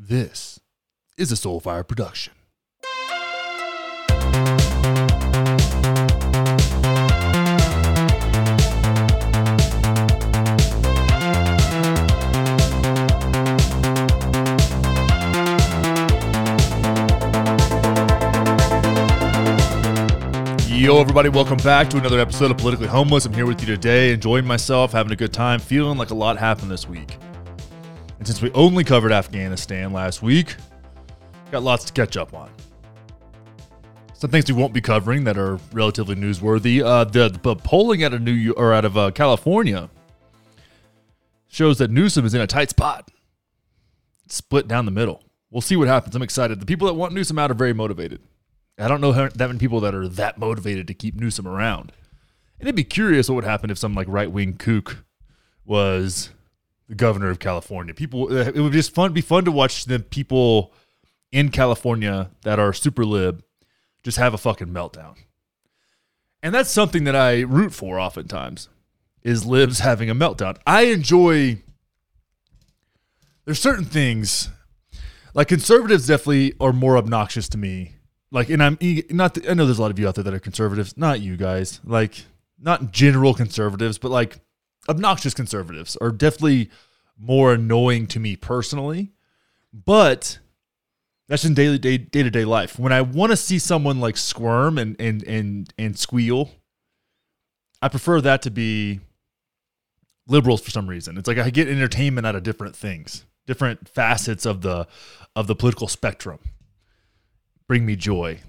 This is a Soulfire production. Yo, everybody, welcome back to another episode of Politically Homeless. I'm here with you today, enjoying myself, having a good time, feeling like a lot happened this week. And since we only covered Afghanistan last week, got lots to catch up on. Some things we won't be covering that are relatively newsworthy. Uh, the, the polling out of New or out of uh, California shows that Newsom is in a tight spot, split down the middle. We'll see what happens. I'm excited. The people that want Newsom out are very motivated. I don't know how, that many people that are that motivated to keep Newsom around. And it'd be curious what would happen if some like right wing kook was the governor of California. People, uh, it would just fun be fun to watch the people in California that are super lib just have a fucking meltdown. And that's something that I root for oftentimes is libs having a meltdown. I enjoy there's certain things like conservatives definitely are more obnoxious to me. Like and I'm not I know there's a lot of you out there that are conservatives, not you guys. Like not general conservatives, but like obnoxious conservatives are definitely more annoying to me personally. But that's in daily day day to day life. When I want to see someone like squirm and and and and squeal, I prefer that to be liberals for some reason. It's like I get entertainment out of different things, different facets of the of the political spectrum. Bring me joy.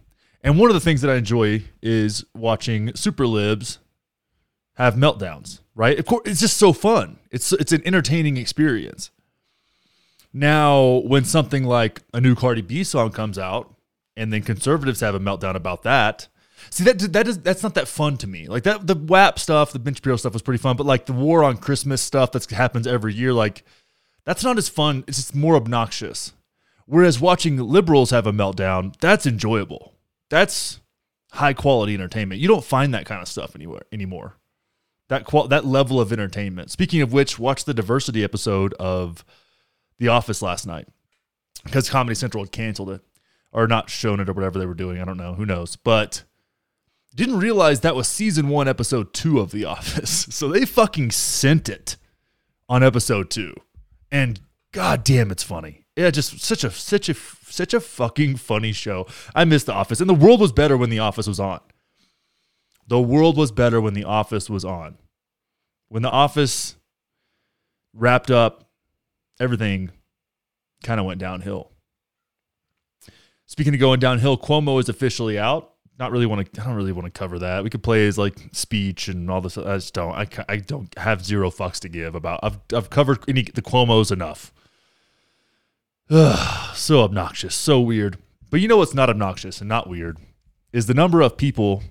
And one of the things that I enjoy is watching super libs have meltdowns, right? Of course, it's just so fun. It's it's an entertaining experience. Now, when something like a new Cardi B song comes out, and then conservatives have a meltdown about that, see that that is that's not that fun to me. Like that the WAP stuff, the Ben Shapiro stuff was pretty fun, but like the war on Christmas stuff that happens every year, like that's not as fun. It's just more obnoxious. Whereas watching liberals have a meltdown, that's enjoyable. That's high quality entertainment. You don't find that kind of stuff anywhere anymore. That qual- that level of entertainment. Speaking of which, watch the diversity episode of The Office last night because Comedy Central had canceled it or not shown it or whatever they were doing. I don't know. Who knows? But didn't realize that was season one, episode two of The Office. So they fucking sent it on episode two, and god damn, it's funny. Yeah, just such a such a such a fucking funny show. I miss The Office, and the world was better when The Office was on. The world was better when The Office was on. When The Office wrapped up, everything kind of went downhill. Speaking of going downhill, Cuomo is officially out. Not really want to. I don't really want to cover that. We could play his like speech and all this. I just don't. I, I don't have zero fucks to give about. I've I've covered any the Cuomo's enough. Ugh, so obnoxious, so weird. But you know what's not obnoxious and not weird is the number of people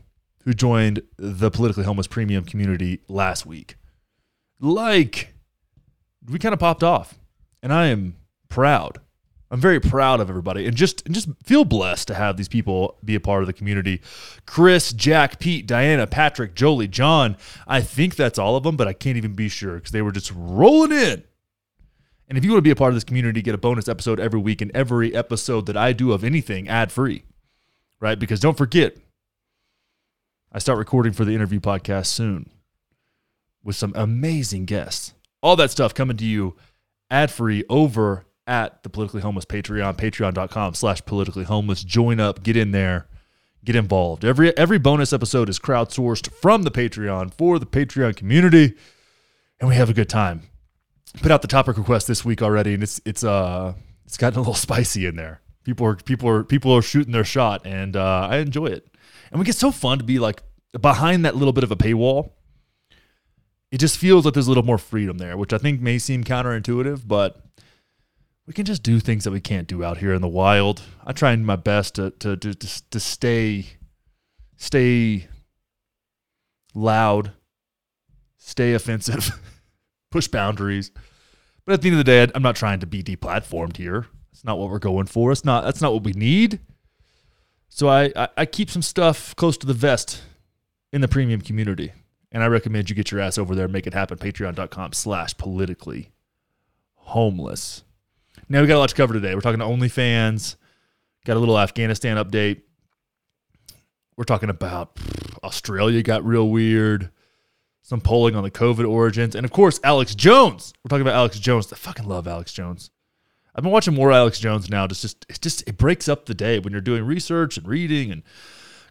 who joined the politically homeless premium community last week. Like, we kind of popped off, and I am proud. I'm very proud of everybody, and just and just feel blessed to have these people be a part of the community. Chris, Jack, Pete, Diana, Patrick, Jolie, John. I think that's all of them, but I can't even be sure because they were just rolling in. And if you want to be a part of this community, get a bonus episode every week, and every episode that I do of anything ad free, right? Because don't forget, I start recording for the interview podcast soon with some amazing guests. All that stuff coming to you ad free over at the politically homeless Patreon, patreon.com slash politically homeless. Join up, get in there, get involved. Every every bonus episode is crowdsourced from the Patreon for the Patreon community, and we have a good time. Put out the topic request this week already, and it's it's uh it's gotten a little spicy in there. People are people are people are shooting their shot, and uh, I enjoy it. And we get so fun to be like behind that little bit of a paywall. It just feels like there's a little more freedom there, which I think may seem counterintuitive, but we can just do things that we can't do out here in the wild. I try my best to to to to stay stay loud, stay offensive, push boundaries. But at the end of the day, I'm not trying to be deplatformed here. It's not what we're going for. It's not that's not what we need. So I, I, I keep some stuff close to the vest in the premium community. And I recommend you get your ass over there and make it happen. Patreon.com slash politically homeless. Now we got a lot to cover today. We're talking to OnlyFans. Got a little Afghanistan update. We're talking about Australia got real weird. Some polling on the COVID origins, and of course Alex Jones. We're talking about Alex Jones. I fucking love Alex Jones. I've been watching more Alex Jones now. Just, just it just it breaks up the day when you're doing research and reading and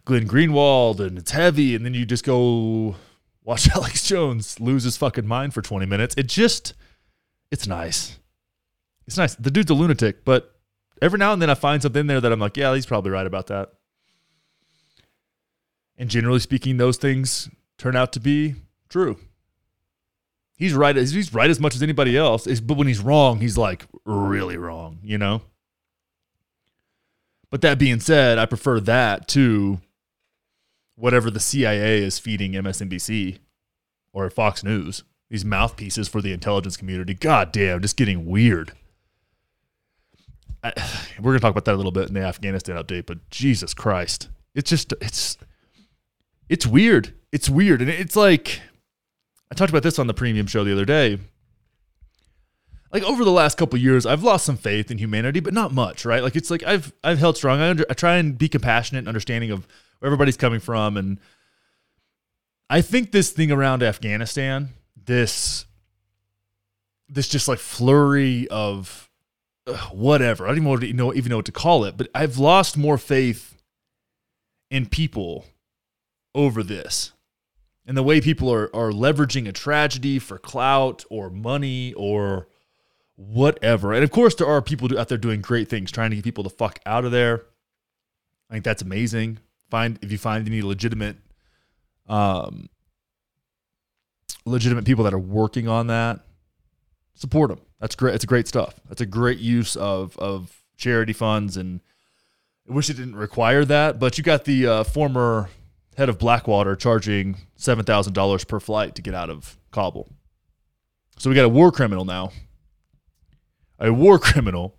Glenn Greenwald and it's heavy, and then you just go watch Alex Jones lose his fucking mind for 20 minutes. It just it's nice. It's nice. The dude's a lunatic, but every now and then I find something there that I'm like, yeah, he's probably right about that. And generally speaking, those things turn out to be true. He's right. He's right as much as anybody else. But when he's wrong, he's like really wrong, you know? But that being said, I prefer that to whatever the CIA is feeding MSNBC or Fox News. These mouthpieces for the intelligence community. God damn, just getting weird. I, we're gonna talk about that a little bit in the Afghanistan update, but Jesus Christ, it's just it's it's weird. It's weird, and it's like I talked about this on the premium show the other day. Like over the last couple years, I've lost some faith in humanity, but not much, right? Like it's like I've I've held strong. I, under, I try and be compassionate and understanding of where everybody's coming from, and I think this thing around Afghanistan, this this just like flurry of whatever. I don't even know, even know what to call it, but I've lost more faith in people over this and the way people are, are leveraging a tragedy for clout or money or whatever. And of course, there are people out there doing great things, trying to get people the fuck out of there. I think that's amazing. Find if you find any legitimate, um, legitimate people that are working on that, support them. That's great. It's great stuff. That's a great use of of charity funds, and I wish it didn't require that. But you got the uh, former head of Blackwater charging seven thousand dollars per flight to get out of Kabul. So we got a war criminal now. A war criminal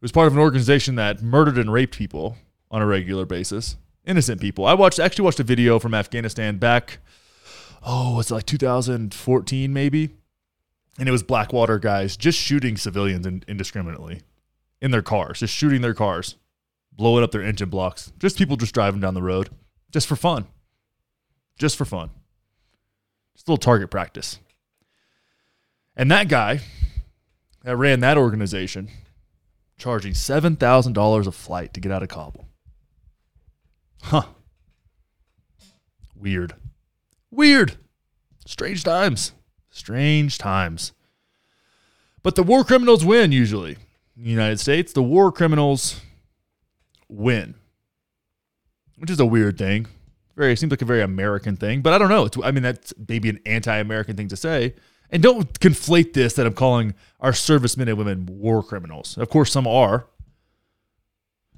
who was part of an organization that murdered and raped people on a regular basis, innocent people. I watched actually watched a video from Afghanistan back. Oh, was it like 2014 maybe? and it was Blackwater guys just shooting civilians indiscriminately in their cars, just shooting their cars, blowing up their engine blocks, just people just driving down the road, just for fun, just for fun, just a little target practice. And that guy that ran that organization charging seven thousand dollars a flight to get out of Kabul. Huh. Weird. Weird. Strange times. Strange times. But the war criminals win usually. In the United States, the war criminals win, which is a weird thing. Very seems like a very American thing, but I don't know. It's, I mean, that's maybe an anti-American thing to say. And don't conflate this that I'm calling our servicemen and women war criminals. Of course, some are,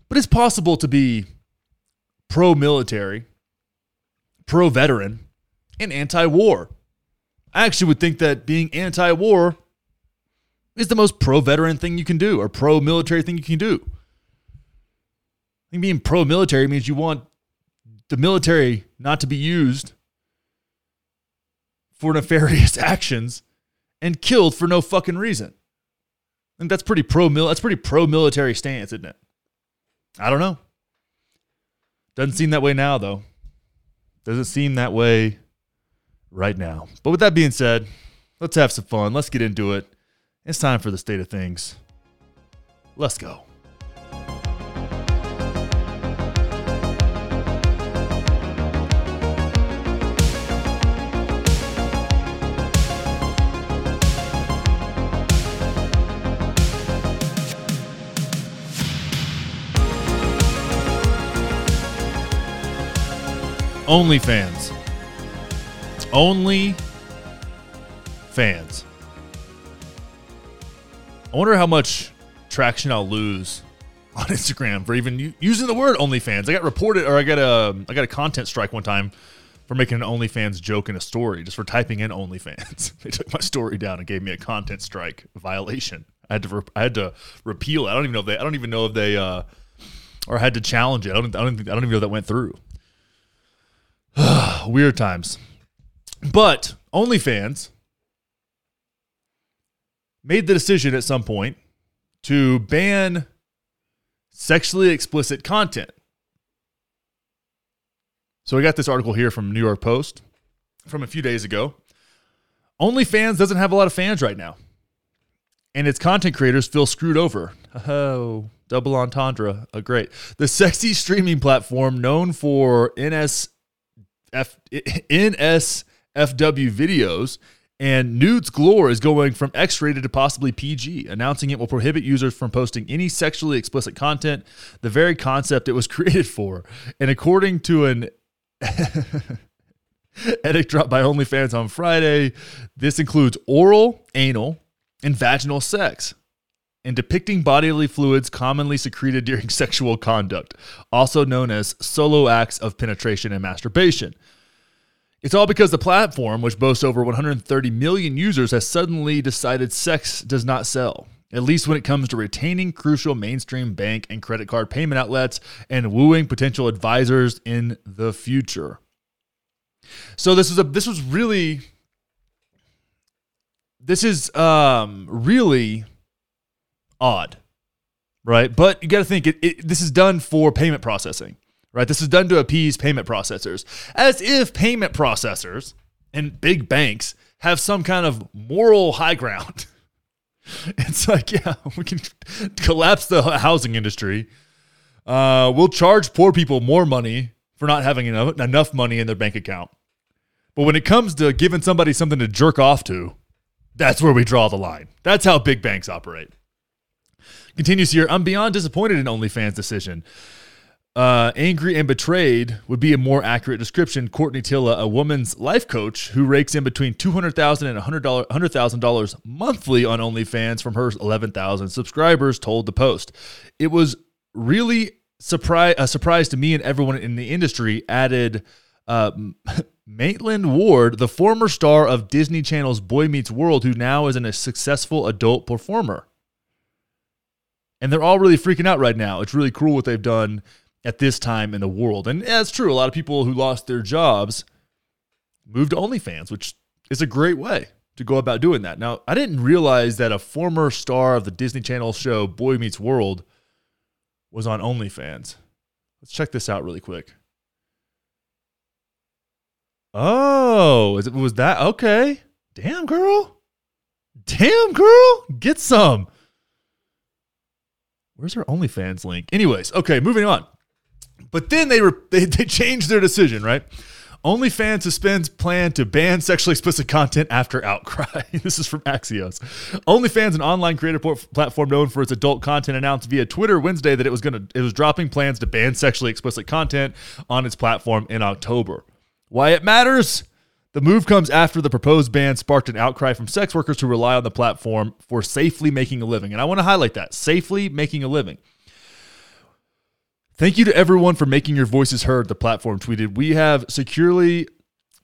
but it's possible to be pro-military, pro-veteran, and anti-war. I actually would think that being anti war is the most pro veteran thing you can do or pro military thing you can do. I think being pro military means you want the military not to be used for nefarious actions and killed for no fucking reason. Think that's pretty pro mil that's pretty pro military stance, isn't it? I don't know. Doesn't seem that way now though. Doesn't seem that way right now. But with that being said, let's have some fun. Let's get into it. It's time for the state of things. Let's go. OnlyFans only fans. I wonder how much traction I'll lose on Instagram for even using the word OnlyFans. I got reported, or I got a, I got a content strike one time for making an OnlyFans joke in a story, just for typing in OnlyFans. they took my story down and gave me a content strike violation. I had to, re- I had to repeal it. I don't even know if they, I don't even know if they, uh, or had to challenge it. I don't, I don't, I don't even know if that went through. Weird times. But OnlyFans made the decision at some point to ban sexually explicit content. So we got this article here from New York Post from a few days ago. OnlyFans doesn't have a lot of fans right now. And its content creators feel screwed over. Oh, double entendre. Oh, great. The sexy streaming platform known for NSF, NSFW videos and Nudes Galore is going from X rated to possibly PG, announcing it will prohibit users from posting any sexually explicit content, the very concept it was created for. And according to an edict dropped by OnlyFans on Friday, this includes oral, anal, and vaginal sex and depicting bodily fluids commonly secreted during sexual conduct, also known as solo acts of penetration and masturbation. It's all because the platform, which boasts over 130 million users, has suddenly decided sex does not sell, at least when it comes to retaining crucial mainstream bank and credit card payment outlets and wooing potential advisors in the future. So this is a this was really this is um really odd, right? But you got to think it, it, this is done for payment processing right? This is done to appease payment processors, as if payment processors and big banks have some kind of moral high ground. It's like, yeah, we can collapse the housing industry. Uh, we'll charge poor people more money for not having enough, enough money in their bank account. But when it comes to giving somebody something to jerk off to, that's where we draw the line. That's how big banks operate. Continues here. I'm beyond disappointed in OnlyFans' decision. Uh, angry and betrayed would be a more accurate description. Courtney Tillia, a woman's life coach who rakes in between two hundred thousand and hundred thousand dollars monthly on OnlyFans from her eleven thousand subscribers, told the Post. It was really surprise a surprise to me and everyone in the industry. Added uh, Maitland Ward, the former star of Disney Channel's Boy Meets World, who now is a successful adult performer. And they're all really freaking out right now. It's really cool what they've done at this time in the world. And yeah, true. A lot of people who lost their jobs moved to OnlyFans, which is a great way to go about doing that. Now, I didn't realize that a former star of the Disney Channel show Boy Meets World was on OnlyFans. Let's check this out really quick. Oh, is it was that okay? Damn girl. Damn girl, get some. Where's her OnlyFans link? Anyways, okay, moving on. But then they, were, they, they changed their decision, right? OnlyFans suspends plan to ban sexually explicit content after outcry. this is from Axios. OnlyFans, an online creator platform known for its adult content, announced via Twitter Wednesday that it was going to it was dropping plans to ban sexually explicit content on its platform in October. Why it matters? The move comes after the proposed ban sparked an outcry from sex workers who rely on the platform for safely making a living. And I want to highlight that safely making a living. Thank you to everyone for making your voices heard, the platform tweeted. We have securely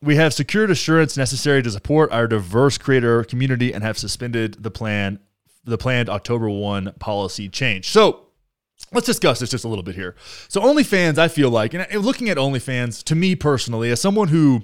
we have secured assurance necessary to support our diverse creator community and have suspended the plan the planned October 1 policy change. So, let's discuss this just a little bit here. So, OnlyFans, I feel like, and looking at OnlyFans, to me personally, as someone who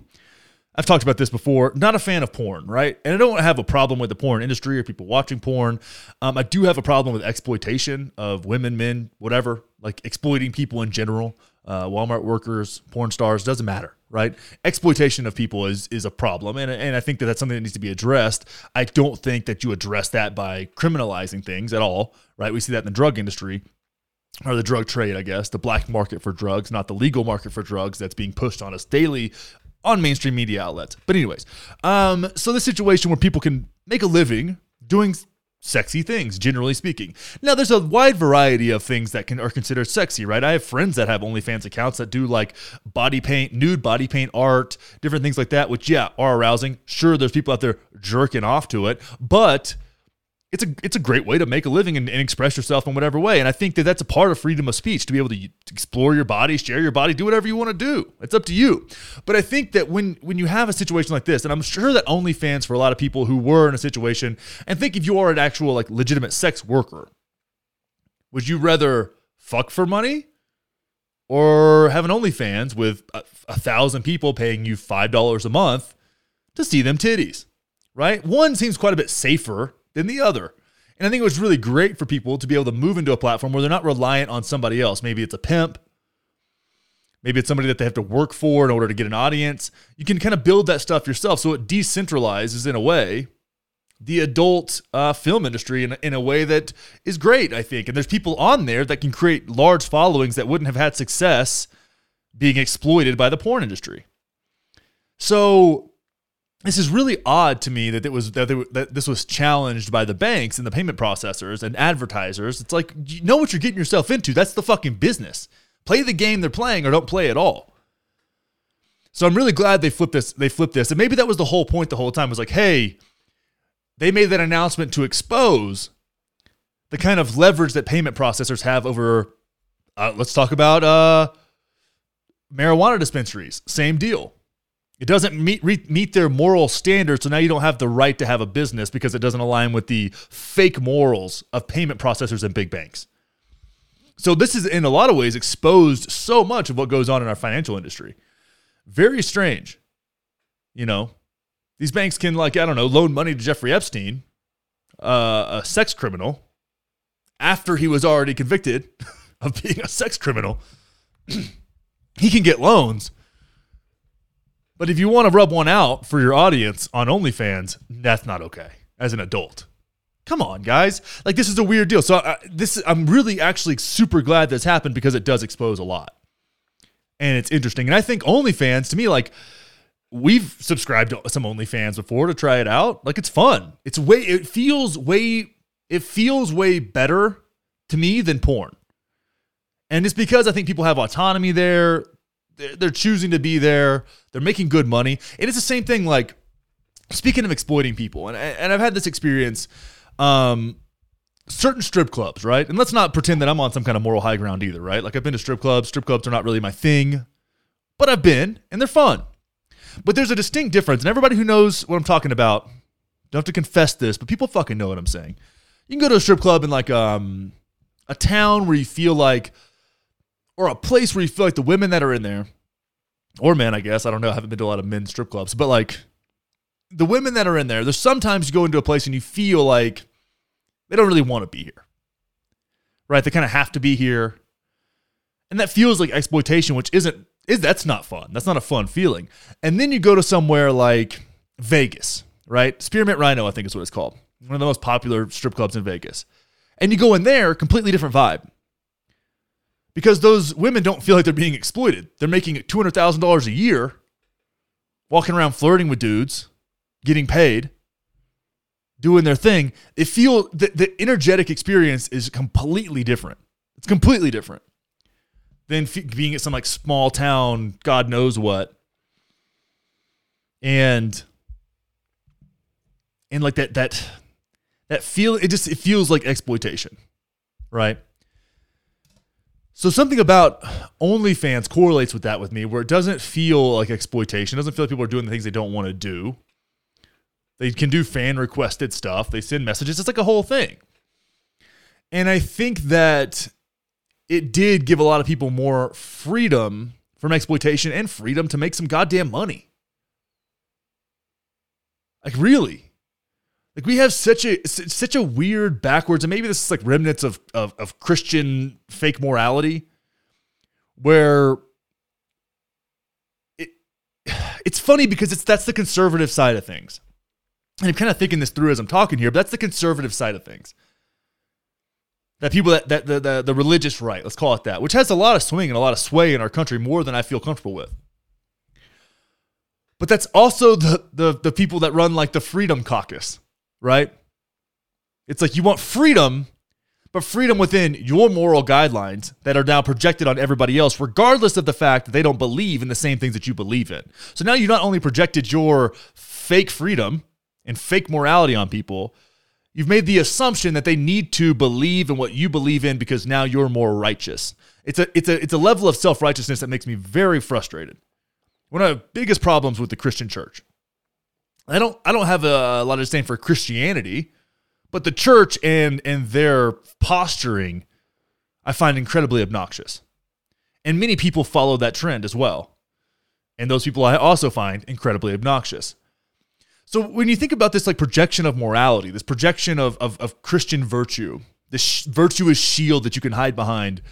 I've talked about this before. Not a fan of porn, right? And I don't have a problem with the porn industry or people watching porn. Um, I do have a problem with exploitation of women, men, whatever, like exploiting people in general. Uh, Walmart workers, porn stars, doesn't matter, right? Exploitation of people is is a problem, and and I think that that's something that needs to be addressed. I don't think that you address that by criminalizing things at all, right? We see that in the drug industry or the drug trade, I guess, the black market for drugs, not the legal market for drugs that's being pushed on us daily on mainstream media outlets. But anyways, um, so the situation where people can make a living doing sexy things, generally speaking. Now, there's a wide variety of things that can are considered sexy, right? I have friends that have OnlyFans accounts that do like body paint, nude body paint art, different things like that, which yeah are arousing. Sure, there's people out there jerking off to it, but it's a it's a great way to make a living and, and, express yourself in whatever way. And I think that that's a part of freedom of speech to be able to, to explore your body, share your body, do whatever you want to do. It's up to you. But I think that when when you have a situation like this, and I'm sure that OnlyFans for a lot of people who were in a situation, and think if you are an actual like legitimate sex worker, would you rather fuck for money or have an OnlyFans with a, a thousand people paying you five dollars a month to see them titties? Right? One seems quite a bit safer than the other. And I think it was really great for people to be able to move into a platform where they're not reliant on somebody else. Maybe it's a pimp, maybe it's somebody that they have to work for in order to get an audience. You can kind of build that stuff yourself. So it decentralizes in a way the adult uh, film industry in, in a way that is great, I think. And there's people on there that can create large followings that wouldn't have had success being exploited by the porn industry. So this is really odd to me that it was that, that this was challenged by the banks and the payment processors and advertisers. It's like you know what you're getting yourself into. That's the fucking business. Play the game they're playing or don't play at all. So I'm really glad they flipped this. They flipped this, and maybe that was the whole point the whole time. Was like, hey, they made that announcement to expose the kind of leverage that payment processors have over. Uh, let's talk about uh, marijuana dispensaries. Same deal. It doesn't meet re, meet their moral standards, so now you don't have the right to have a business because it doesn't align with the fake morals of payment processors and big banks. So this is in a lot of ways exposed so much of what goes on in our financial industry. Very strange. You know, these banks can like I don't know loan money to Jeffrey Epstein, uh, a sex criminal, after he was already convicted of being a sex criminal. he can get loans but if you want to rub one out for your audience on OnlyFans, that's not okay as an adult. Come on, guys. Like this is a weird deal. So uh, this I'm really actually super glad this happened because it does expose a lot. And it's interesting. And I think OnlyFans to me like we've subscribed to some OnlyFans before to try it out. Like it's fun. It's way it feels way it feels way better to me than porn. And it's because I think people have autonomy there they're, they're choosing to be there. They're making good money. And it's the same thing like speaking of exploiting people, and, and I've had this experience. Um, certain strip clubs, right? And let's not pretend that I'm on some kind of moral high ground either, right? Like I've been to strip clubs. Strip clubs are not really my thing, but I've been and they're fun. But there's a distinct difference, and everybody who knows what I'm talking about, don't have to confess this, but people fucking know what I'm saying. You can go to a strip club in like um, a town where you feel like or a place where you feel like the women that are in there, or men, I guess, I don't know, I haven't been to a lot of men's strip clubs, but like the women that are in there, there's sometimes you go into a place and you feel like they don't really want to be here. Right? They kind of have to be here. And that feels like exploitation, which isn't is that's not fun. That's not a fun feeling. And then you go to somewhere like Vegas, right? Spearmint Rhino, I think is what it's called. One of the most popular strip clubs in Vegas. And you go in there, completely different vibe because those women don't feel like they're being exploited. They're making $200,000 a year, walking around flirting with dudes, getting paid, doing their thing. They feel that the energetic experience is completely different. It's completely different than f- being at some like small town, God knows what. And and like that that that feel it just it feels like exploitation, right? So something about OnlyFans correlates with that with me, where it doesn't feel like exploitation. It doesn't feel like people are doing the things they don't want to do. They can do fan requested stuff. They send messages. It's like a whole thing. And I think that it did give a lot of people more freedom from exploitation and freedom to make some goddamn money. Like really. Like we have such a such a weird backwards, and maybe this is like remnants of of, of Christian fake morality, where it it's funny because it's that's the conservative side of things, and I'm kind of thinking this through as I'm talking here, but that's the conservative side of things. That people that, that the, the the religious right, let's call it that, which has a lot of swing and a lot of sway in our country, more than I feel comfortable with. But that's also the the the people that run like the Freedom Caucus right? It's like you want freedom, but freedom within your moral guidelines that are now projected on everybody else, regardless of the fact that they don't believe in the same things that you believe in. So now you not only projected your fake freedom and fake morality on people, you've made the assumption that they need to believe in what you believe in because now you're more righteous. It's a it's a it's a level of self-righteousness that makes me very frustrated. One of the biggest problems with the Christian church I don't I don't have a, lot of disdain for Christianity, but the church and and their posturing I find incredibly obnoxious. And many people follow that trend as well. And those people I also find incredibly obnoxious. So when you think about this like projection of morality, this projection of of, of Christian virtue, this sh- virtuous shield that you can hide behind,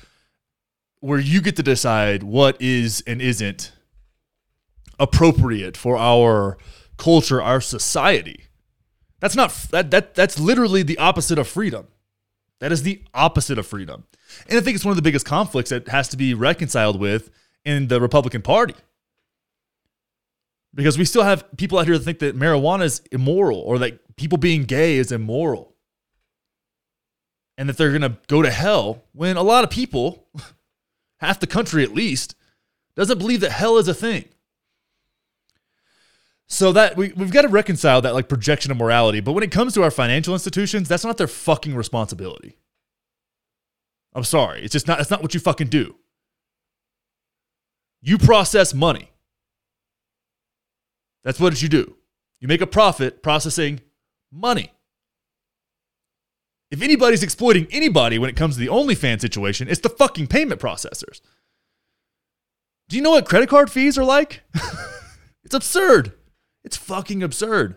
where you get to decide what is and isn't appropriate for our culture, our society. That's not that that that's literally the opposite of freedom. That is the opposite of freedom. And I think it's one of the biggest conflicts that has to be reconciled with in the Republican Party. Because we still have people out here that think that marijuana is immoral or that people being gay is immoral. And that they're going to go to hell when a lot of people, half the country at least, doesn't believe that hell is a thing. So that we, we've got to reconcile that like projection of morality. But when it comes to our financial institutions, that's not their fucking responsibility. I'm sorry. It's just not, that's not what you fucking do. You process money. That's what you do. You make a profit processing money. If anybody's exploiting anybody when it comes to the OnlyFans situation, it's the fucking payment processors. Do you know what credit card fees are like? it's absurd. It's fucking absurd.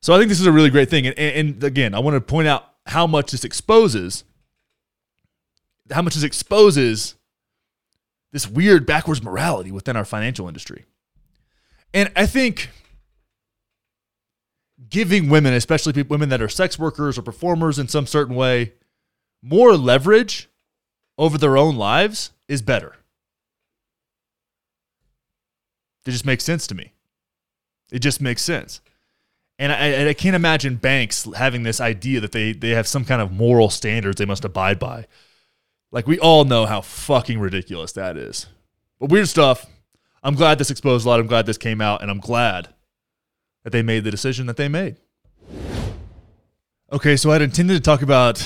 So I think this is a really great thing. And, and, again, I want to point out how much this exposes, how much this exposes this weird backwards morality within our financial industry. And I think giving women, especially women that are sex workers or performers in some certain way, more leverage over their own lives is better. It just makes sense to me. It just makes sense. And I, I can't imagine banks having this idea that they, they have some kind of moral standards they must abide by. Like, we all know how fucking ridiculous that is. But weird stuff. I'm glad this exposed a lot. I'm glad this came out, and I'm glad that they made the decision that they made. Okay, so I'd intended to talk about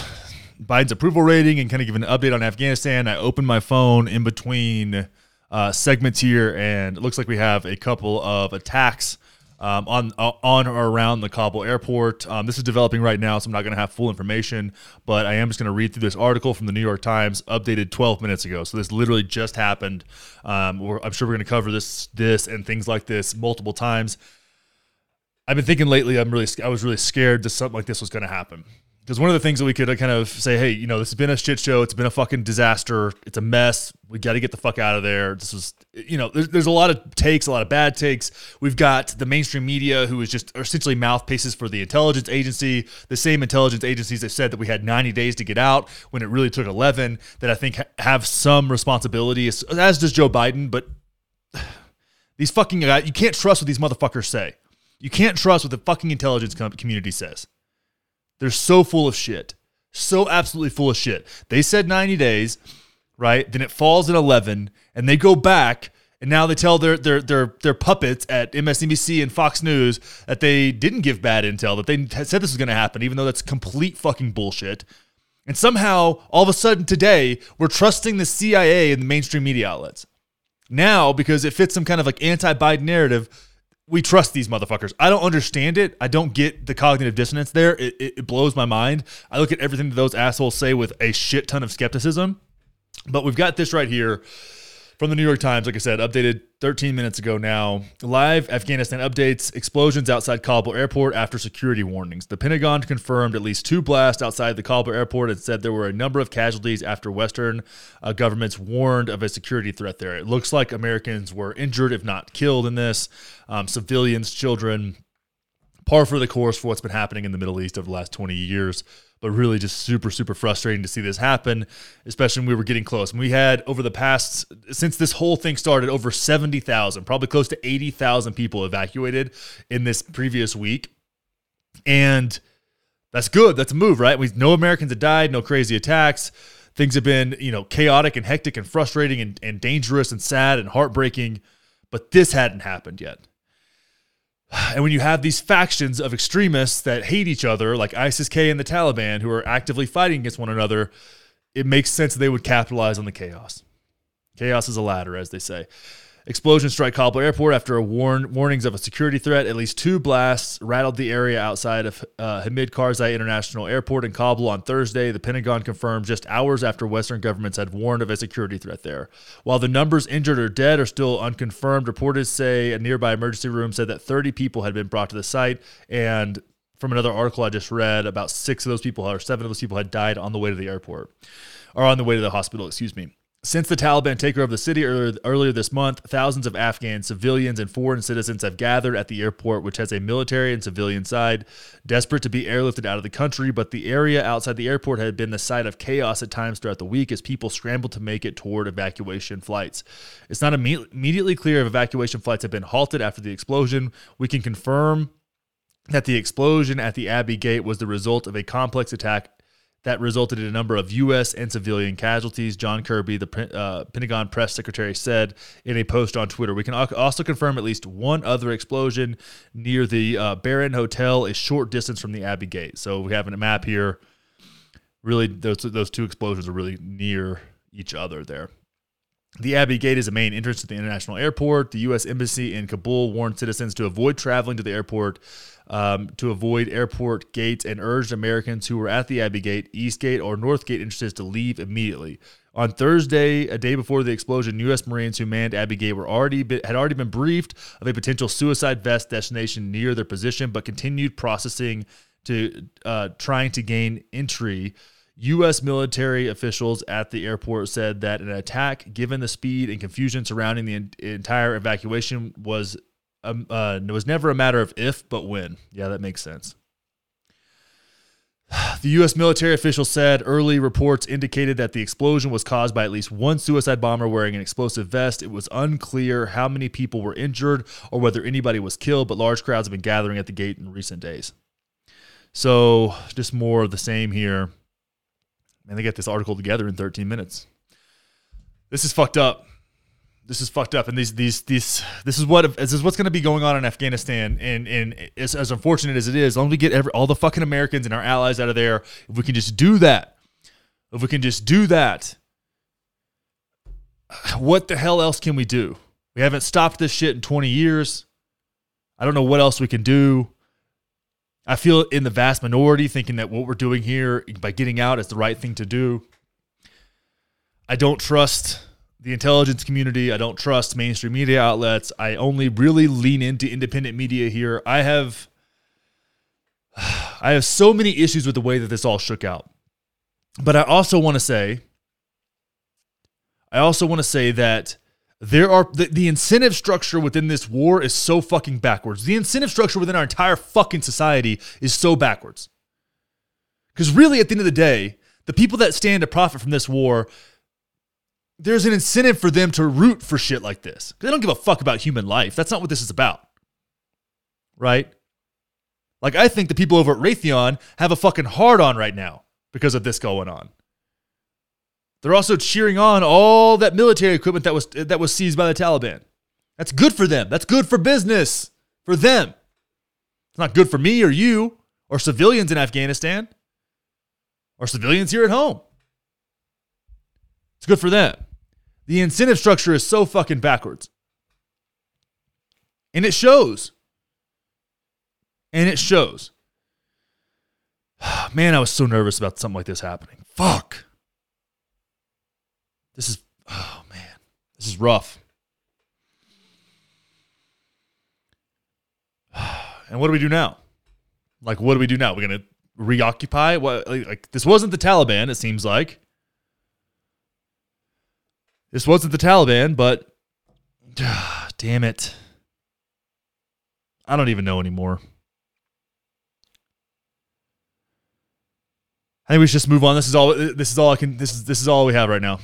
Biden's approval rating and kind of give an update on Afghanistan. I opened my phone in between uh, segments here, and it looks like we have a couple of attacks um, on uh, on or around the Kabul airport. Um, this is developing right now, so I'm not going to have full information, but I am just going to read through this article from the New York Times, updated 12 minutes ago. So this literally just happened. Um, I'm sure we're going to cover this this and things like this multiple times. I've been thinking lately. I'm really I was really scared that something like this was going to happen. Because one of the things that we could kind of say, hey, you know, this has been a shit show. It's been a fucking disaster. It's a mess. We got to get the fuck out of there. This was, you know, there's, there's a lot of takes, a lot of bad takes. We've got the mainstream media who is just essentially mouthpieces for the intelligence agency, the same intelligence agencies that said that we had 90 days to get out when it really took 11, that I think have some responsibility, as does Joe Biden. But these fucking guys, you can't trust what these motherfuckers say. You can't trust what the fucking intelligence community says. They're so full of shit. So absolutely full of shit. They said 90 days, right? Then it falls at 11 and they go back and now they tell their their their their puppets at MSNBC and Fox News that they didn't give bad intel, that they said this was going to happen even though that's complete fucking bullshit. And somehow all of a sudden today we're trusting the CIA and the mainstream media outlets. Now because it fits some kind of like anti-Biden narrative, we trust these motherfuckers. I don't understand it. I don't get the cognitive dissonance there. It, it, it, blows my mind. I look at everything that those assholes say with a shit ton of skepticism. But we've got this right here from the New York Times, like I said, updated 13 minutes ago now. Live Afghanistan updates explosions outside Kabul airport after security warnings. The Pentagon confirmed at least two blasts outside the Kabul airport and said there were a number of casualties after Western uh, governments warned of a security threat there. It looks like Americans were injured, if not killed, in this. Um, civilians, children, par for the course for what's been happening in the Middle East over the last 20 years but really just super, super frustrating to see this happen, especially when we were getting close. And we had over the past, since this whole thing started, over 70,000, probably close to 80,000 people evacuated in this previous week. And that's good. That's a move, right? We no Americans have died, no crazy attacks. Things have been, you know, chaotic and hectic and frustrating and, and dangerous and sad and heartbreaking, but this hadn't happened yet. And when you have these factions of extremists that hate each other, like ISIS K and the Taliban, who are actively fighting against one another, it makes sense that they would capitalize on the chaos. Chaos is a ladder, as they say. Explosions strike Kabul airport after warn, warnings of a security threat. At least two blasts rattled the area outside of uh, Hamid Karzai International Airport in Kabul on Thursday. The Pentagon confirmed just hours after Western governments had warned of a security threat there. While the numbers injured or dead are still unconfirmed, reporters say a nearby emergency room said that 30 people had been brought to the site. And from another article I just read, about six of those people or seven of those people had died on the way to the airport or on the way to the hospital, excuse me. Since the Taliban takeover of the city earlier, earlier this month, thousands of Afghan civilians and foreign citizens have gathered at the airport, which has a military and civilian side, desperate to be airlifted out of the country. But the area outside the airport had been the site of chaos at times throughout the week as people scrambled to make it toward evacuation flights. It's not imme- immediately clear if evacuation flights have been halted after the explosion. We can confirm that the explosion at the Abbey Gate was the result of a complex attack that resulted in a number of U.S. and civilian casualties. John Kirby, the uh, Pentagon press secretary, said in a post on Twitter. We can also confirm at least one other explosion near the uh, Baron Hotel, a short distance from the Abbey Gate. So we have a map here. Really, those those two explosions are really near each other there. The Abbey Gate is a main entrance to the international airport. The U.S. Embassy in Kabul warned citizens to avoid traveling to the airport um, to avoid airport gates and urged Americans who were at the Abbey Gate, East Gate, or North Gate entrances to leave immediately. On Thursday, a day before the explosion, U.S. Marines who manned Abbey Gate were already had already been briefed of a potential suicide vest destination near their position, but continued processing to uh, trying to gain entry. U.S. military officials at the airport said that an attack, given the speed and confusion surrounding the entire evacuation, was um, uh, it was never a matter of if, but when. Yeah, that makes sense. The U.S. military official said early reports indicated that the explosion was caused by at least one suicide bomber wearing an explosive vest. It was unclear how many people were injured or whether anybody was killed, but large crowds have been gathering at the gate in recent days. So, just more of the same here. And they get this article together in 13 minutes. This is fucked up this is fucked up and these these these this is what this is what's going to be going on in Afghanistan and and as, as unfortunate as it is as long as we get every, all the fucking Americans and our allies out of there if we can just do that. If we can just do that. What the hell else can we do? We haven't stopped this shit in 20 years. I don't know what else we can do. I feel in the vast minority thinking that what we're doing here by getting out is the right thing to do. I don't trust the intelligence community. I don't trust mainstream media outlets. I only really lean into independent media here. I have I have so many issues with the way that this all shook out. But I also want to say I also want to say that there are the, the incentive structure within this war is so fucking backwards. The incentive structure within our entire fucking society is so backwards. Cuz really at the end of the day, the people that stand to profit from this war there's an incentive for them to root for shit like this. They don't give a fuck about human life. That's not what this is about. Right? Like, I think the people over at Raytheon have a fucking hard on right now because of this going on. They're also cheering on all that military equipment that was that was seized by the Taliban. That's good for them. That's good for business for them. It's not good for me or you or civilians in Afghanistan or civilians here at home. It's good for them. The incentive structure is so fucking backwards. And it shows. And it shows. Man, I was so nervous about something like this happening. Fuck. This is, oh man, this is rough. And what do we do now? Like, what do we do now? We're going to reoccupy? What, like, like, this wasn't the Taliban, it seems like. This wasn't the Taliban, but damn it. I don't even know anymore. I think we should just move on. This is all. This is all I can. This is this is all we have right now.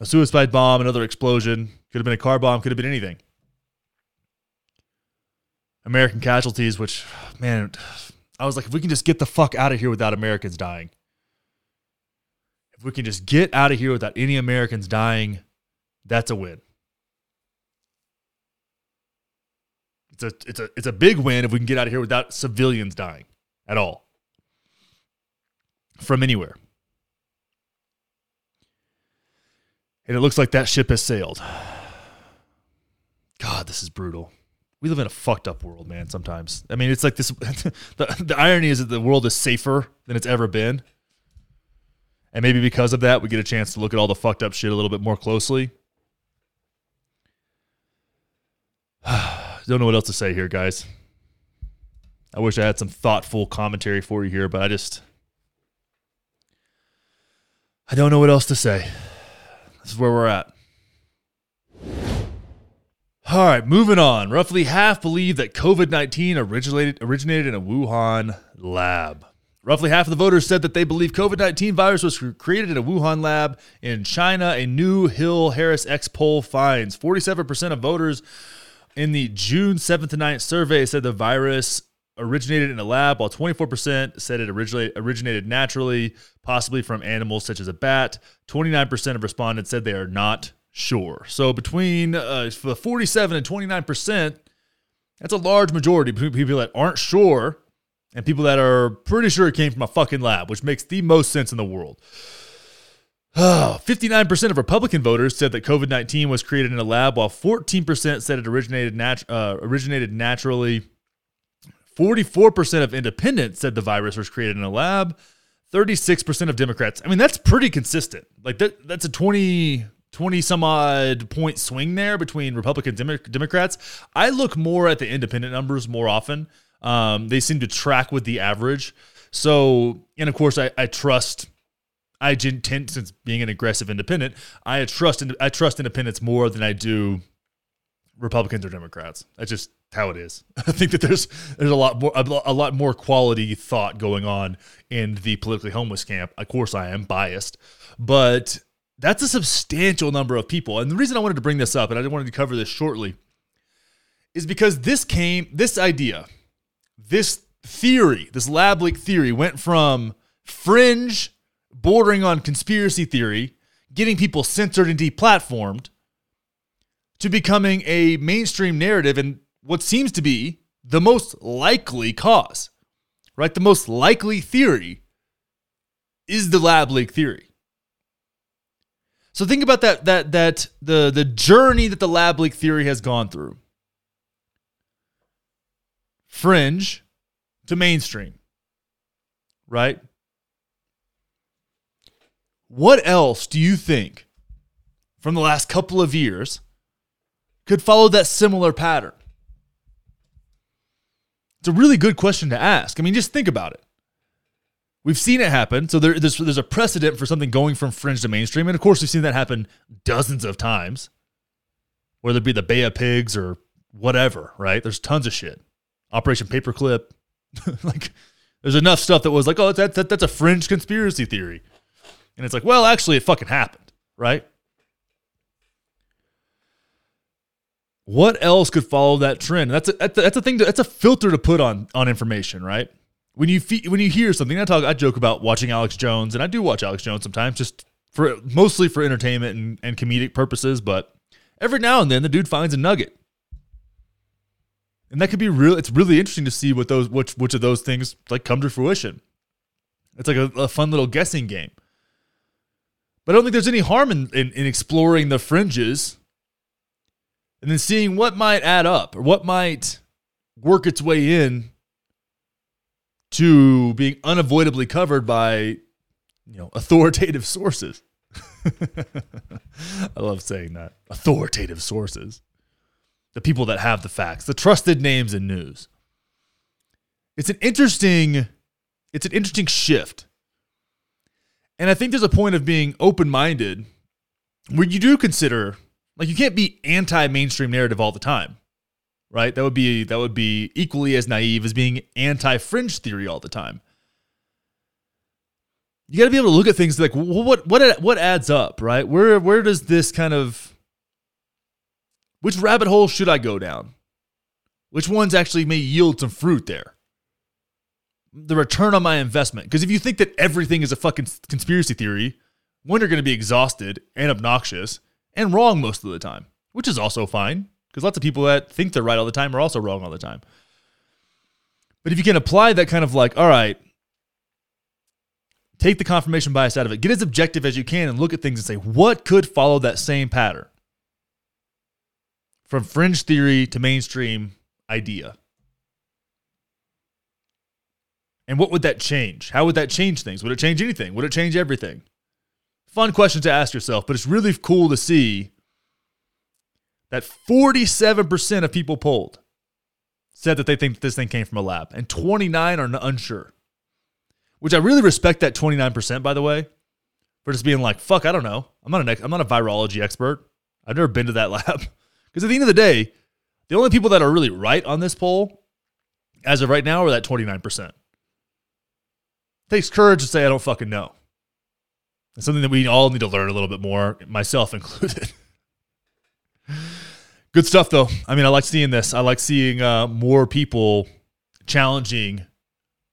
A suicide bomb, another explosion. Could have been a car bomb. Could have been anything. American casualties, which man, I was like, if we can just get the fuck out of here without Americans dying we can just get out of here without any Americans dying, that's a win. It's a it's a it's a big win if we can get out of here without civilians dying at all from anywhere. And it looks like that ship has sailed. God, this is brutal. We live in a fucked up world, man. Sometimes, I mean, it's like this. the, the irony is that the world is safer than it's ever been, and maybe because of that, we get a chance to look at all the fucked up shit a little bit more closely. Don't know what else to say here, guys. I wish I had some thoughtful commentary for you here, but I just I don't know what else to say. This is where we're at. All right, moving on. Roughly half believe that COVID 19 originated, originated in a Wuhan lab. Roughly half of the voters said that they believe COVID 19 virus was created in a Wuhan lab in China, a new Hill Harris X poll finds. 47% of voters in the June 7th to 9th survey said the virus originated in a lab, while 24% said it originated naturally, possibly from animals such as a bat. 29% of respondents said they are not sure. So between uh, the 47 and 29%, that's a large majority between people that aren't sure and people that are pretty sure it came from a fucking lab, which makes the most sense in the world. 59% of Republican voters said that COVID 19 was created in a lab, while 14% said it originated, nat- uh, originated naturally. 44% of independents said the virus was created in a lab. 36% of Democrats. I mean, that's pretty consistent. Like that that's a 20 20 some odd point swing there between Republicans and Democrats. I look more at the independent numbers more often. Um, they seem to track with the average. So, and of course, I, I trust. I tend, since being an aggressive independent, I trust I trust independents more than I do Republicans or Democrats. That's just how it is. I think that there's there's a lot more a lot more quality thought going on in the politically homeless camp. Of course, I am biased, but that's a substantial number of people. And the reason I wanted to bring this up, and I wanted to cover this shortly, is because this came, this idea, this theory, this lab leak theory went from fringe, bordering on conspiracy theory, getting people censored and deplatformed, to becoming a mainstream narrative and what seems to be the most likely cause, right? The most likely theory is the lab leak theory. So think about that that that the the journey that the lab leak theory has gone through. Fringe to mainstream. Right? What else do you think from the last couple of years could follow that similar pattern? It's a really good question to ask. I mean, just think about it. We've seen it happen. So there, there's, there's a precedent for something going from fringe to mainstream. And of course, we've seen that happen dozens of times, whether it be the Bay of Pigs or whatever, right? There's tons of shit. Operation Paperclip. like, there's enough stuff that was like, oh, that, that, that's a fringe conspiracy theory. And it's like, well, actually, it fucking happened, right? What else could follow that trend? That's a, that's a thing. To, that's a filter to put on on information, right? when you fe- when you hear something, I talk, I joke about watching Alex Jones, and I do watch Alex Jones sometimes, just for mostly for entertainment and, and comedic purposes. But every now and then, the dude finds a nugget, and that could be real. It's really interesting to see what those which which of those things like come to fruition. It's like a, a fun little guessing game. But I don't think there's any harm in, in, in exploring the fringes and then seeing what might add up or what might work its way in to being unavoidably covered by you know authoritative sources. I love saying that. Authoritative sources. The people that have the facts, the trusted names in news. It's an interesting it's an interesting shift. And I think there's a point of being open-minded where you do consider like you can't be anti-mainstream narrative all the time right? That would be that would be equally as naive as being anti-fringe theory all the time. You got to be able to look at things like what what what adds up, right? Where where does this kind of which rabbit hole should I go down? Which ones actually may yield some fruit there? The return on my investment. Because if you think that everything is a fucking conspiracy theory, one, you're going to be exhausted and obnoxious and wrong most of the time, which is also fine because lots of people that think they're right all the time are also wrong all the time. But if you can apply that kind of like, all right, take the confirmation bias out of it, get as objective as you can, and look at things and say, what could follow that same pattern? From fringe theory to mainstream idea. And what would that change? How would that change things? Would it change anything? Would it change everything? Fun question to ask yourself, but it's really cool to see that 47% of people polled said that they think this thing came from a lab, and 29 are unsure. Which I really respect that 29%, by the way, for just being like, fuck, I don't know. I'm not an I'm not a virology expert. I've never been to that lab. Because at the end of the day, the only people that are really right on this poll, as of right now, are that 29%. It takes courage to say I don't fucking know. It's something that we all need to learn a little bit more, myself included. Good stuff, though. I mean, I like seeing this. I like seeing uh, more people challenging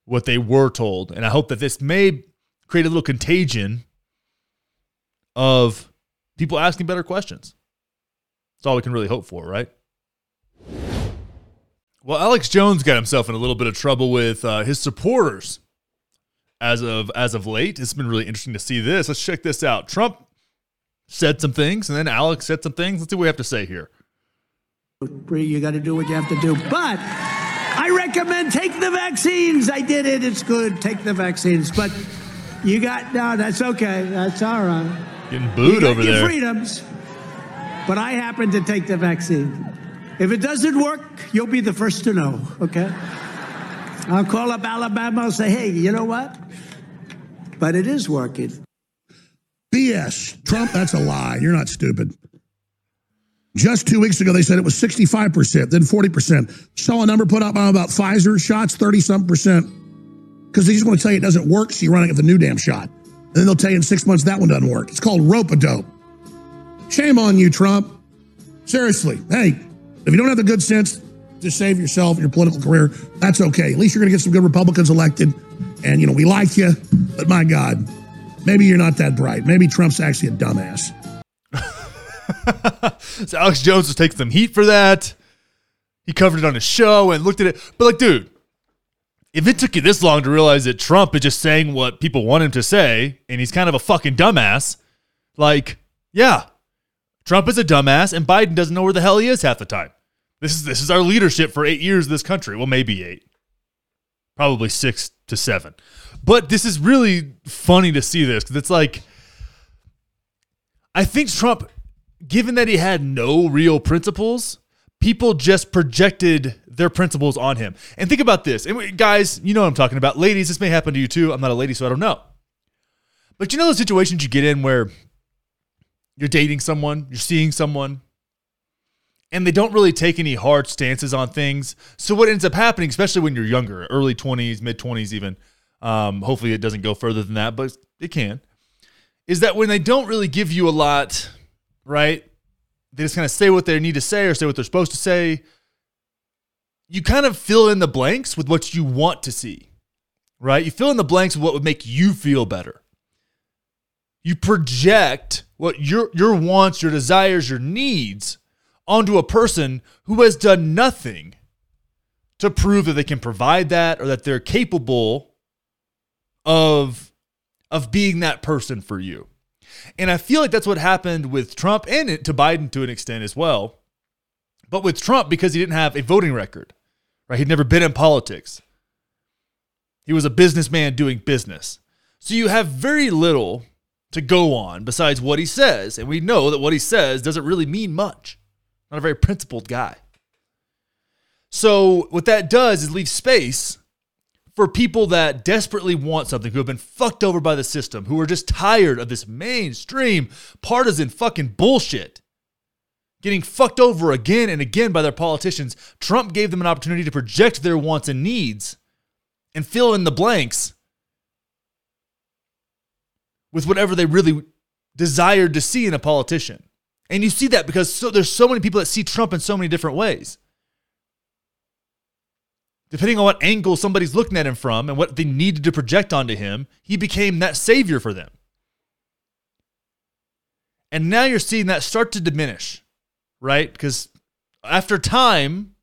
what they were told. And I hope that this may create a little contagion of people asking better questions. That's all we can really hope for, right? Well, Alex Jones got himself in a little bit of trouble with uh, his supporters as of as of late. It's been really interesting to see this. Let's check this out. Trump said some things, and then Alex said some things. Let's see what we have to say here. You got to do what you have to do. But I recommend take the vaccines. I did it. It's good. Take the vaccines. But you got no. That's okay. That's all right. Getting booed over your there. Freedoms. But I happen to take the vaccine. If it doesn't work, you'll be the first to know. Okay. I'll call up Alabama and say, hey, you know what? But it is working. BS. Trump, that's a lie. You're not stupid. Just two weeks ago, they said it was 65%, then 40%. Saw a number put up about Pfizer shots, 30 something percent. Because they just want to tell you it doesn't work, so you run it with the new damn shot. And then they'll tell you in six months that one doesn't work. It's called rope a dope. Shame on you, Trump. Seriously. Hey, if you don't have the good sense to save yourself and your political career, that's okay. At least you're going to get some good Republicans elected. And, you know, we like you, but my God, maybe you're not that bright. Maybe Trump's actually a dumbass. so Alex Jones was taking some heat for that. He covered it on his show and looked at it. But like, dude, if it took you this long to realize that Trump is just saying what people want him to say, and he's kind of a fucking dumbass, like, yeah, Trump is a dumbass, and Biden doesn't know where the hell he is half the time. This is this is our leadership for eight years in this country. Well, maybe eight, probably six to seven. But this is really funny to see this because it's like, I think Trump given that he had no real principles, people just projected their principles on him. And think about this. And guys, you know what I'm talking about. Ladies, this may happen to you too. I'm not a lady, so I don't know. But you know those situations you get in where you're dating someone, you're seeing someone, and they don't really take any hard stances on things. So what ends up happening, especially when you're younger, early 20s, mid 20s, even, um, hopefully it doesn't go further than that, but it can, is that when they don't really give you a lot right? They just kind of say what they need to say or say what they're supposed to say. You kind of fill in the blanks with what you want to see, right? You fill in the blanks with what would make you feel better. You project what your your wants, your desires, your needs onto a person who has done nothing to prove that they can provide that or that they're capable of of being that person for you. And I feel like that's what happened with Trump and it, to Biden to an extent as well. But with Trump, because he didn't have a voting record, right? He'd never been in politics. He was a businessman doing business. So you have very little to go on besides what he says. And we know that what he says doesn't really mean much. Not a very principled guy. So what that does is leave space for people that desperately want something, who have been fucked over by the system, who are just tired of this mainstream partisan fucking bullshit. Getting fucked over again and again by their politicians, Trump gave them an opportunity to project their wants and needs and fill in the blanks with whatever they really desired to see in a politician. And you see that because so, there's so many people that see Trump in so many different ways depending on what angle somebody's looking at him from and what they needed to project onto him, he became that savior for them. And now you're seeing that start to diminish, right? Because after time,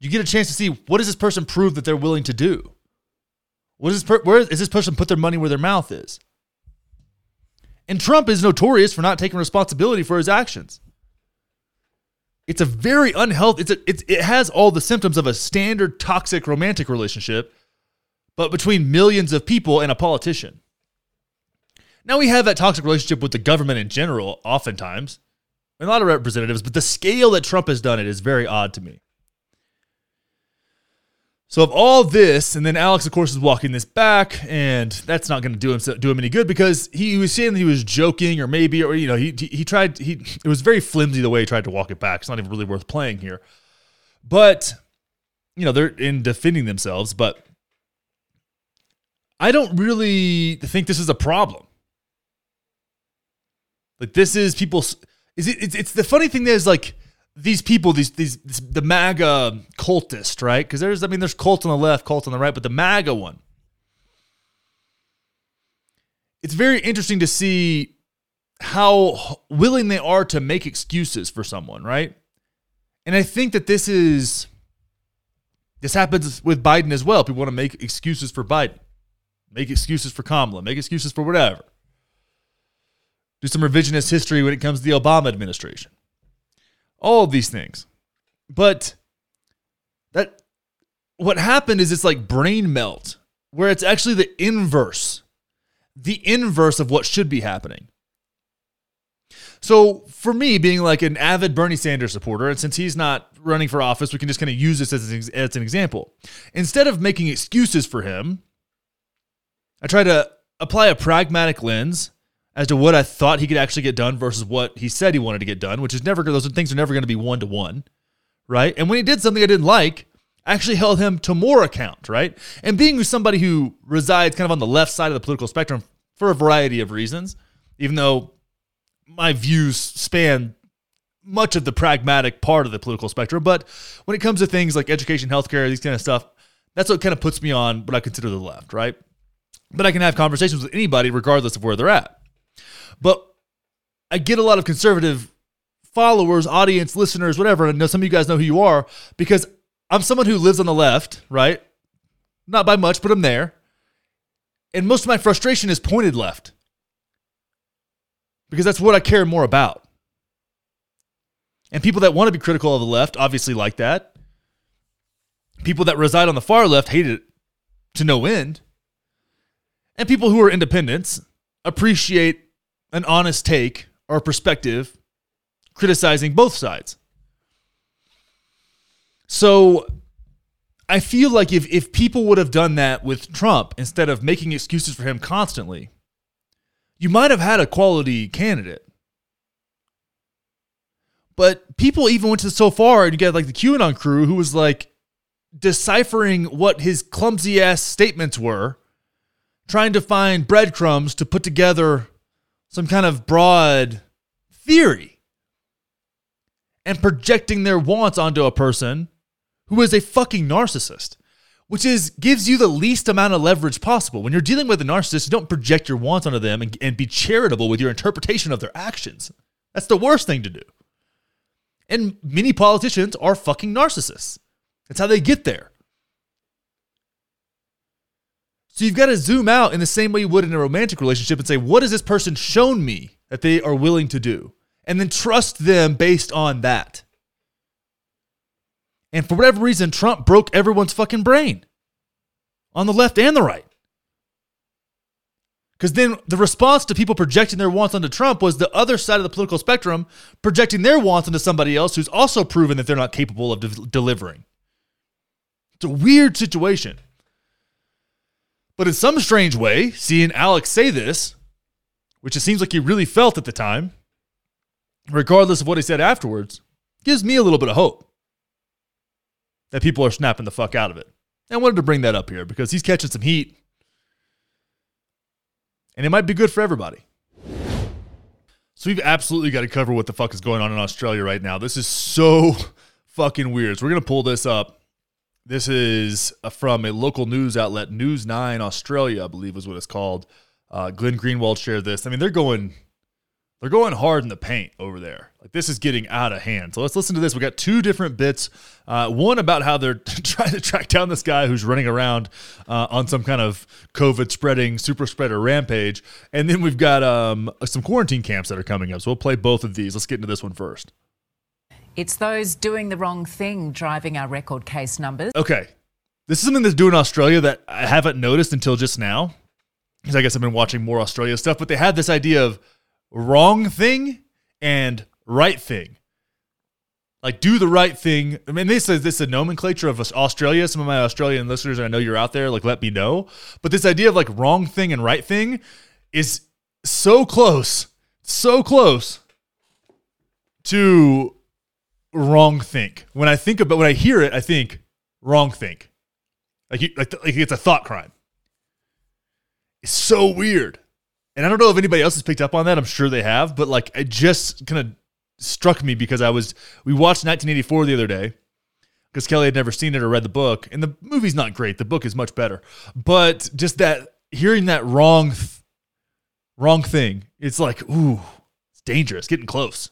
you get a chance to see what does this person prove that they're willing to do? What is per- where is this person put their money where their mouth is? And Trump is notorious for not taking responsibility for his actions. It's a very unhealthy. It's a, it's it has all the symptoms of a standard toxic romantic relationship, but between millions of people and a politician. Now we have that toxic relationship with the government in general, oftentimes, and a lot of representatives, but the scale that Trump has done it is very odd to me. So of all this, and then Alex, of course, is walking this back, and that's not going to do him do him any good because he was saying he was joking, or maybe, or you know, he he tried he it was very flimsy the way he tried to walk it back. It's not even really worth playing here, but you know they're in defending themselves, but I don't really think this is a problem. Like this is people's is it it's, it's the funny thing is like these people, these these this, the MAGA cultist, right? Because there's, I mean, there's cult on the left, cult on the right, but the MAGA one. It's very interesting to see how willing they are to make excuses for someone, right? And I think that this is this happens with Biden as well. People want to make excuses for Biden, make excuses for Kamala, make excuses for whatever. Do some revisionist history when it comes to the Obama administration all these things. But that what happened is it's like brain melt, where it's actually the inverse, the inverse of what should be happening. So for me, being like an avid Bernie Sanders supporter, and since he's not running for office, we can just kind of use this as an, as an example. Instead of making excuses for him, I try to apply a pragmatic lens as to what I thought he could actually get done versus what he said he wanted to get done, which is never those things are never going to be one to one, right? And when he did something I didn't like, I actually held him to more account, right? And being somebody who resides kind of on the left side of the political spectrum for a variety of reasons, even though my views span much of the pragmatic part of the political spectrum, but when it comes to things like education, healthcare, these kind of stuff, that's what kind of puts me on what I consider the left, right? But I can have conversations with anybody regardless of where they're at. But I get a lot of conservative followers, audience, listeners, whatever. And I know some of you guys know who you are because I'm someone who lives on the left, right? Not by much, but I'm there. And most of my frustration is pointed left because that's what I care more about. And people that want to be critical of the left obviously like that. People that reside on the far left hate it to no end. And people who are independents appreciate an honest take or perspective criticizing both sides. So I feel like if, if people would have done that with Trump instead of making excuses for him constantly, you might have had a quality candidate. But people even went to so far, and you get like the QAnon crew who was like deciphering what his clumsy ass statements were, trying to find breadcrumbs to put together some kind of broad theory and projecting their wants onto a person who is a fucking narcissist which is gives you the least amount of leverage possible. When you're dealing with a narcissist you don't project your wants onto them and, and be charitable with your interpretation of their actions. That's the worst thing to do. And many politicians are fucking narcissists. That's how they get there so you've got to zoom out in the same way you would in a romantic relationship and say, what has this person shown me that they are willing to do? And then trust them based on that. And for whatever reason, Trump broke everyone's fucking brain on the left and the right. Because then the response to people projecting their wants onto Trump was the other side of the political spectrum projecting their wants onto somebody else who's also proven that they're not capable of de- delivering. It's a weird situation. But in some strange way, seeing Alex say this, which it seems like he really felt at the time, regardless of what he said afterwards, gives me a little bit of hope that people are snapping the fuck out of it. And I wanted to bring that up here because he's catching some heat. And it might be good for everybody. So we've absolutely got to cover what the fuck is going on in Australia right now. This is so fucking weird. So we're going to pull this up this is uh, from a local news outlet, News 9 Australia, I believe is what it's called. Uh, Glenn Greenwald shared this. I mean, they're going they're going hard in the paint over there. Like this is getting out of hand. So let's listen to this. We got two different bits. Uh, one about how they're trying to track down this guy who's running around uh, on some kind of COVID spreading super spreader rampage, and then we've got um, some quarantine camps that are coming up. So we'll play both of these. Let's get into this one first. It's those doing the wrong thing driving our record case numbers. Okay. This is something that's doing in Australia that I haven't noticed until just now. Because I guess I've been watching more Australia stuff, but they had this idea of wrong thing and right thing. Like do the right thing. I mean, this is this is a nomenclature of Australia. Some of my Australian listeners, I know you're out there, like let me know. But this idea of like wrong thing and right thing is so close, so close to wrong think. When I think about when I hear it, I think wrong think. Like you, like, like it's a thought crime. It's so weird. And I don't know if anybody else has picked up on that. I'm sure they have, but like it just kind of struck me because I was we watched 1984 the other day because Kelly had never seen it or read the book, and the movie's not great. The book is much better, but just that hearing that wrong, th- wrong thing, it's like ooh, it's dangerous, getting close.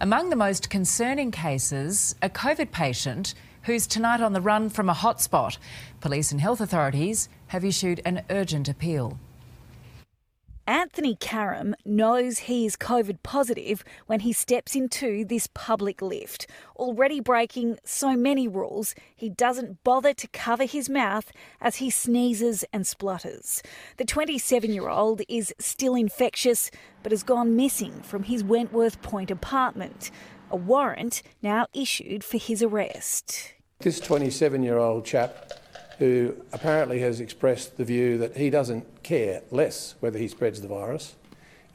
Among the most concerning cases, a COVID patient who's tonight on the run from a hotspot. Police and health authorities have issued an urgent appeal. Anthony Karam knows he is COVID positive when he steps into this public lift. Already breaking so many rules, he doesn't bother to cover his mouth as he sneezes and splutters. The 27 year old is still infectious but has gone missing from his Wentworth Point apartment. A warrant now issued for his arrest. This 27 year old chap who apparently has expressed the view that he doesn't care less whether he spreads the virus,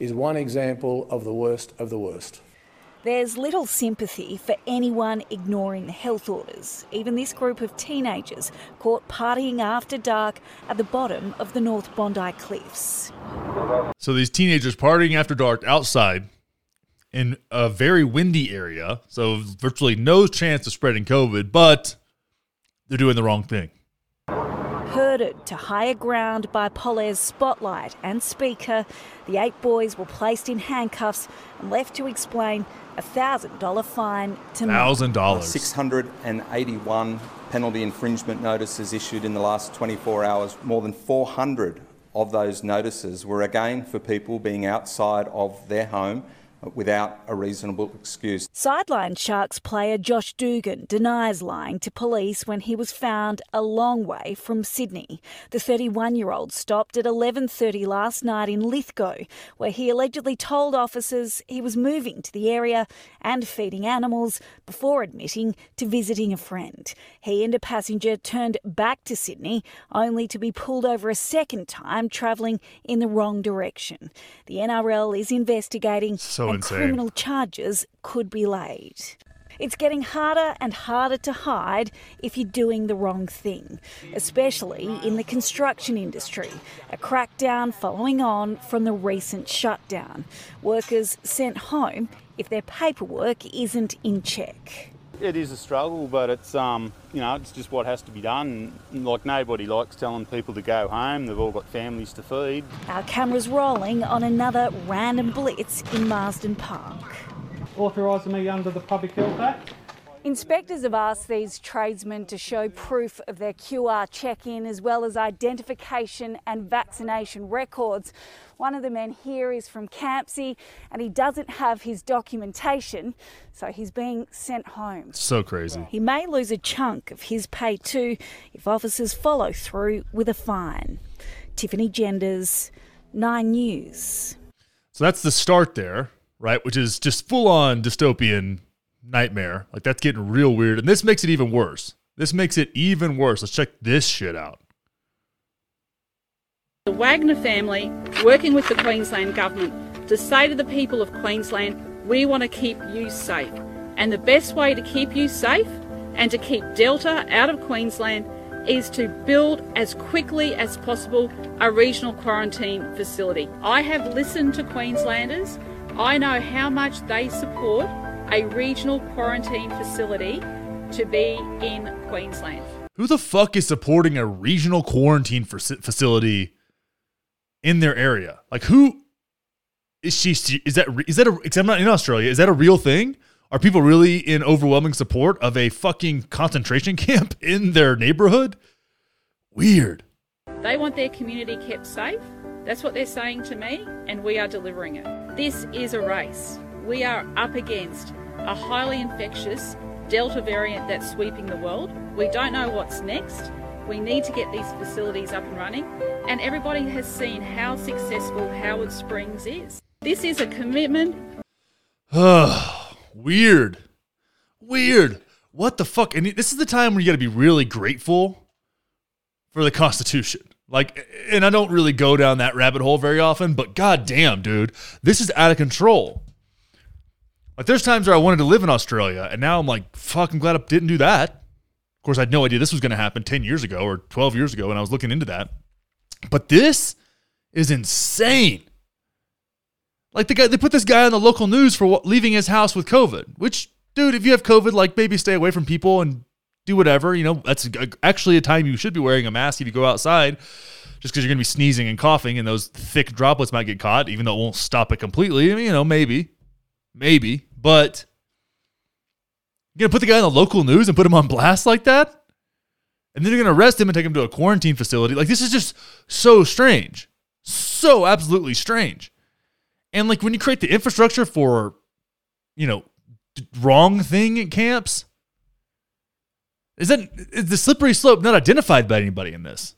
is one example of the worst of the worst. There's little sympathy for anyone ignoring the health orders, even this group of teenagers caught partying after dark at the bottom of the North Bondi Cliffs. So these teenagers partying after dark outside in a very windy area, so virtually no chance of spreading COVID, but they're doing the wrong thing herded to higher ground by PolAir's spotlight and speaker, the eight boys were placed in handcuffs and left to explain a $1,000 fine to $1,000. 681 penalty infringement notices issued in the last 24 hours. More than 400 of those notices were again for people being outside of their home without a reasonable excuse. Sideline Sharks player Josh Dugan denies lying to police when he was found a long way from Sydney. The 31-year-old stopped at 11:30 last night in Lithgow, where he allegedly told officers he was moving to the area and feeding animals before admitting to visiting a friend. He and a passenger turned back to Sydney only to be pulled over a second time travelling in the wrong direction. The NRL is investigating so and insane. criminal charges could be laid. It's getting harder and harder to hide if you're doing the wrong thing, especially in the construction industry. A crackdown following on from the recent shutdown. Workers sent home if their paperwork isn't in check. It is a struggle, but it's um, you know, it's just what has to be done. Like nobody likes telling people to go home. They've all got families to feed. Our cameras rolling on another random blitz in Marsden Park. Authorising me under the Public Health Act. Inspectors have asked these tradesmen to show proof of their QR check in as well as identification and vaccination records. One of the men here is from Campsie and he doesn't have his documentation, so he's being sent home. So crazy. He may lose a chunk of his pay too if officers follow through with a fine. Tiffany Genders, Nine News. So that's the start there, right? Which is just full on dystopian nightmare. Like that's getting real weird. And this makes it even worse. This makes it even worse. Let's check this shit out. The Wagner family, working with the Queensland Government, to say to the people of Queensland, we want to keep you safe. And the best way to keep you safe and to keep Delta out of Queensland is to build as quickly as possible a regional quarantine facility. I have listened to Queenslanders. I know how much they support a regional quarantine facility to be in Queensland. Who the fuck is supporting a regional quarantine facility in their area? Like who is she? Is that is that a? Because I'm not in Australia. Is that a real thing? Are people really in overwhelming support of a fucking concentration camp in their neighborhood? Weird. They want their community kept safe. That's what they're saying to me, and we are delivering it. This is a race. We are up against a highly infectious Delta variant that's sweeping the world. We don't know what's next. We need to get these facilities up and running, and everybody has seen how successful Howard Springs is. This is a commitment. Ah, weird. Weird. What the fuck? And this is the time where you got to be really grateful for the Constitution. Like, and I don't really go down that rabbit hole very often, but goddamn, dude, this is out of control. Like, there's times where I wanted to live in Australia, and now I'm like, fuck, I'm glad I didn't do that. Of course, I had no idea this was going to happen 10 years ago or 12 years ago when I was looking into that. But this is insane. Like the guy, they put this guy on the local news for leaving his house with COVID. Which, dude, if you have COVID, like maybe stay away from people and do whatever. You know, that's actually a time you should be wearing a mask if you go outside, just because you're going to be sneezing and coughing, and those thick droplets might get caught, even though it won't stop it completely. I mean, you know, maybe, maybe, but you're to put the guy on the local news and put him on blast like that, and then you're to arrest him and take him to a quarantine facility. Like this is just so strange, so absolutely strange. And like when you create the infrastructure for, you know, wrong thing at camps, is that is the slippery slope not identified by anybody in this?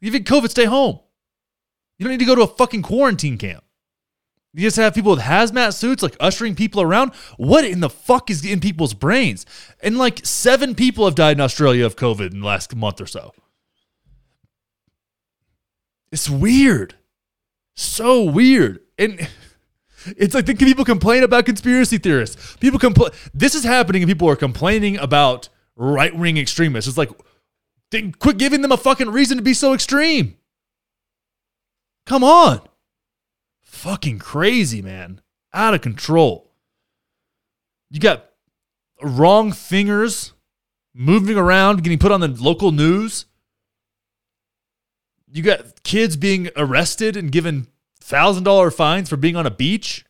Even COVID, stay home. You don't need to go to a fucking quarantine camp. You just have people with hazmat suits, like ushering people around. What in the fuck is in people's brains? And like seven people have died in Australia of COVID in the last month or so. It's weird so weird. And it's like people complain about conspiracy theorists. People complain. This is happening, and people are complaining about right wing extremists. It's like, quit giving them a fucking reason to be so extreme. Come on. Fucking crazy, man. Out of control. You got wrong fingers moving around, getting put on the local news. You got kids being arrested and given thousand dollar fines for being on a beach.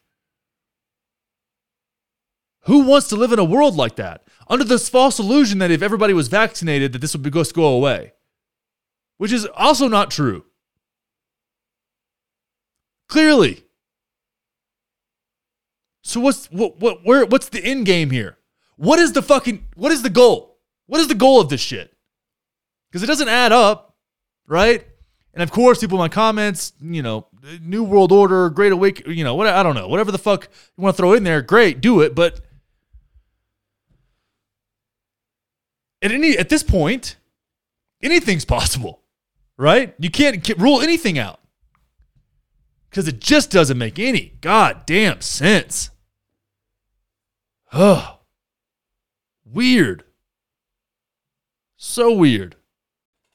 Who wants to live in a world like that? Under this false illusion that if everybody was vaccinated, that this would just go away, which is also not true. Clearly. So what's what what where what's the end game here? What is the fucking what is the goal? What is the goal of this shit? Because it doesn't add up, right? And of course, people in my comments, you know, New World Order, Great Awake, you know, what I don't know, whatever the fuck you want to throw in there, great, do it. But at any at this point, anything's possible, right? You can't rule anything out because it just doesn't make any goddamn sense. Oh, weird. So weird.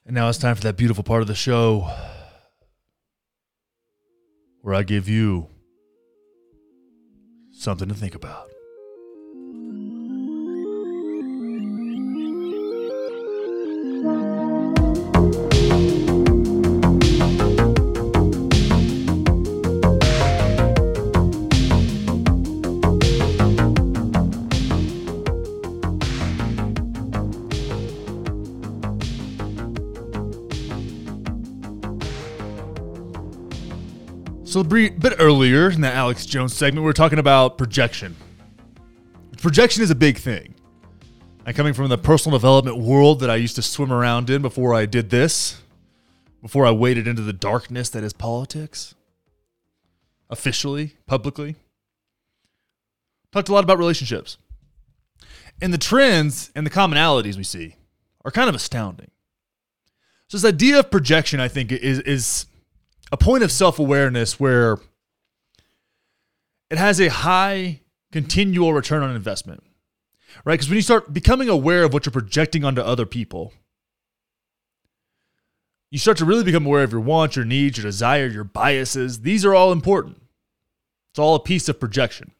And now it's time for that beautiful part of the show where I give you something to think about. So a bit earlier in the Alex Jones segment, we were talking about projection. Projection is a big thing. And coming from the personal development world that I used to swim around in before I did this, before I waded into the darkness that is politics, officially, publicly, talked a lot about relationships. And the trends and the commonalities we see are kind of astounding. So this idea of projection, I think, is is a point of self awareness where it has a high continual return on investment, right? Because when you start becoming aware of what you're projecting onto other people, you start to really become aware of your wants, your needs, your desire, your biases. These are all important. It's all a piece of projection.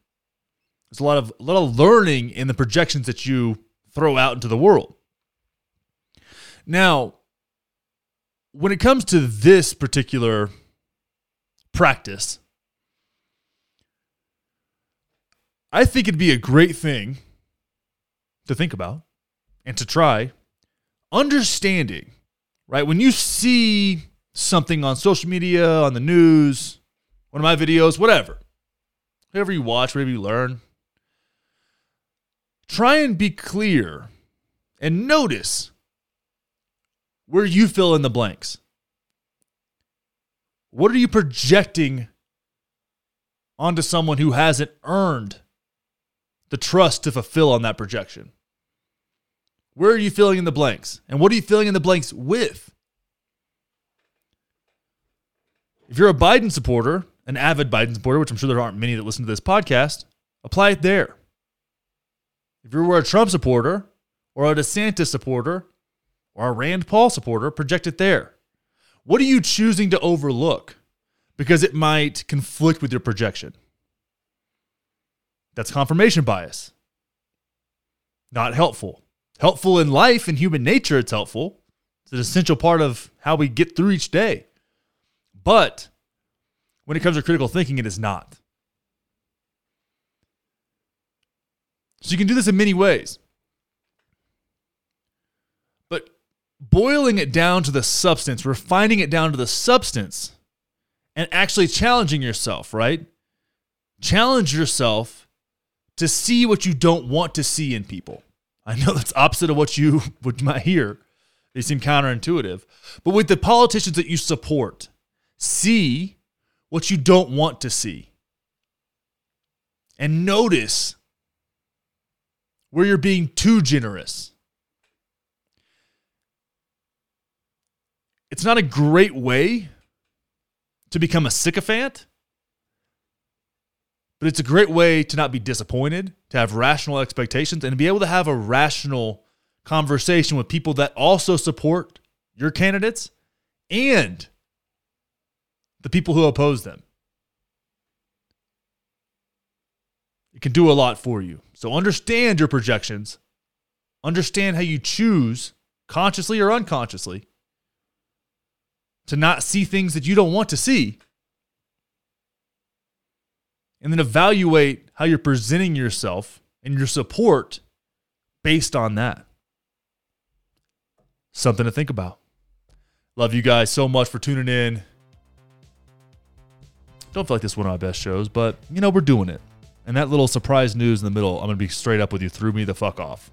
There's a lot of a lot of learning in the projections that you throw out into the world. Now, when it comes to this particular practice, I think it'd be a great thing to think about and to try understanding, right? When you see something on social media, on the news, one of my videos, whatever, whatever you watch, whatever you learn, try and be clear and notice where you fill in the blanks. What are you projecting onto someone who hasn't earned the trust to fulfill on that projection? Where are you filling in the blanks? And what are you filling in the blanks with? If you're a Biden supporter, an avid Biden supporter, which I'm sure there aren't many that listen to this podcast, apply it there. If you were a Trump supporter or a DeSantis supporter or a Rand Paul supporter, project it there. What are you choosing to overlook? Because it might conflict with your projection. That's confirmation bias. Not helpful. Helpful in life and human nature, it's helpful. It's an essential part of how we get through each day. But when it comes to critical thinking, it is not. So you can do this in many ways. But boiling it down to the substance, refining it down to the substance, and actually challenging yourself, right? Challenge yourself to see what you don't want to see in people. I know that's opposite of what you would might hear. They seem counterintuitive. But with the politicians that you support, see what you don't want to see. And notice where you're being too generous. It's not a great way to become a sycophant, but it's a great way to not be disappointed, to have rational expectations, and to be able to have a rational conversation with people that also support your candidates and the people who oppose them. It can do a lot for you. So understand your projections, understand how you choose, consciously or unconsciously, to not see things that you don't want to see. And then evaluate how you're presenting yourself and your support based on that. Something to think about. Love you guys so much for tuning in. Don't feel like this is one of my best shows, but you know, we're doing it. And that little surprise news in the middle, I'm going to be straight up with you, threw me the fuck off.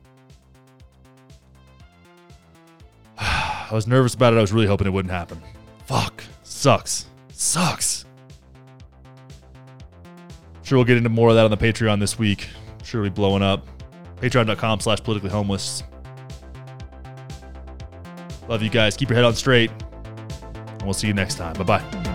I was nervous about it. I was really hoping it wouldn't happen. Fuck. Sucks. Sucks. Sure, we'll get into more of that on the Patreon this week. Sure, we'll be blowing up. Patreon.com slash politically homeless. Love you guys. Keep your head on straight. And we'll see you next time. Bye bye.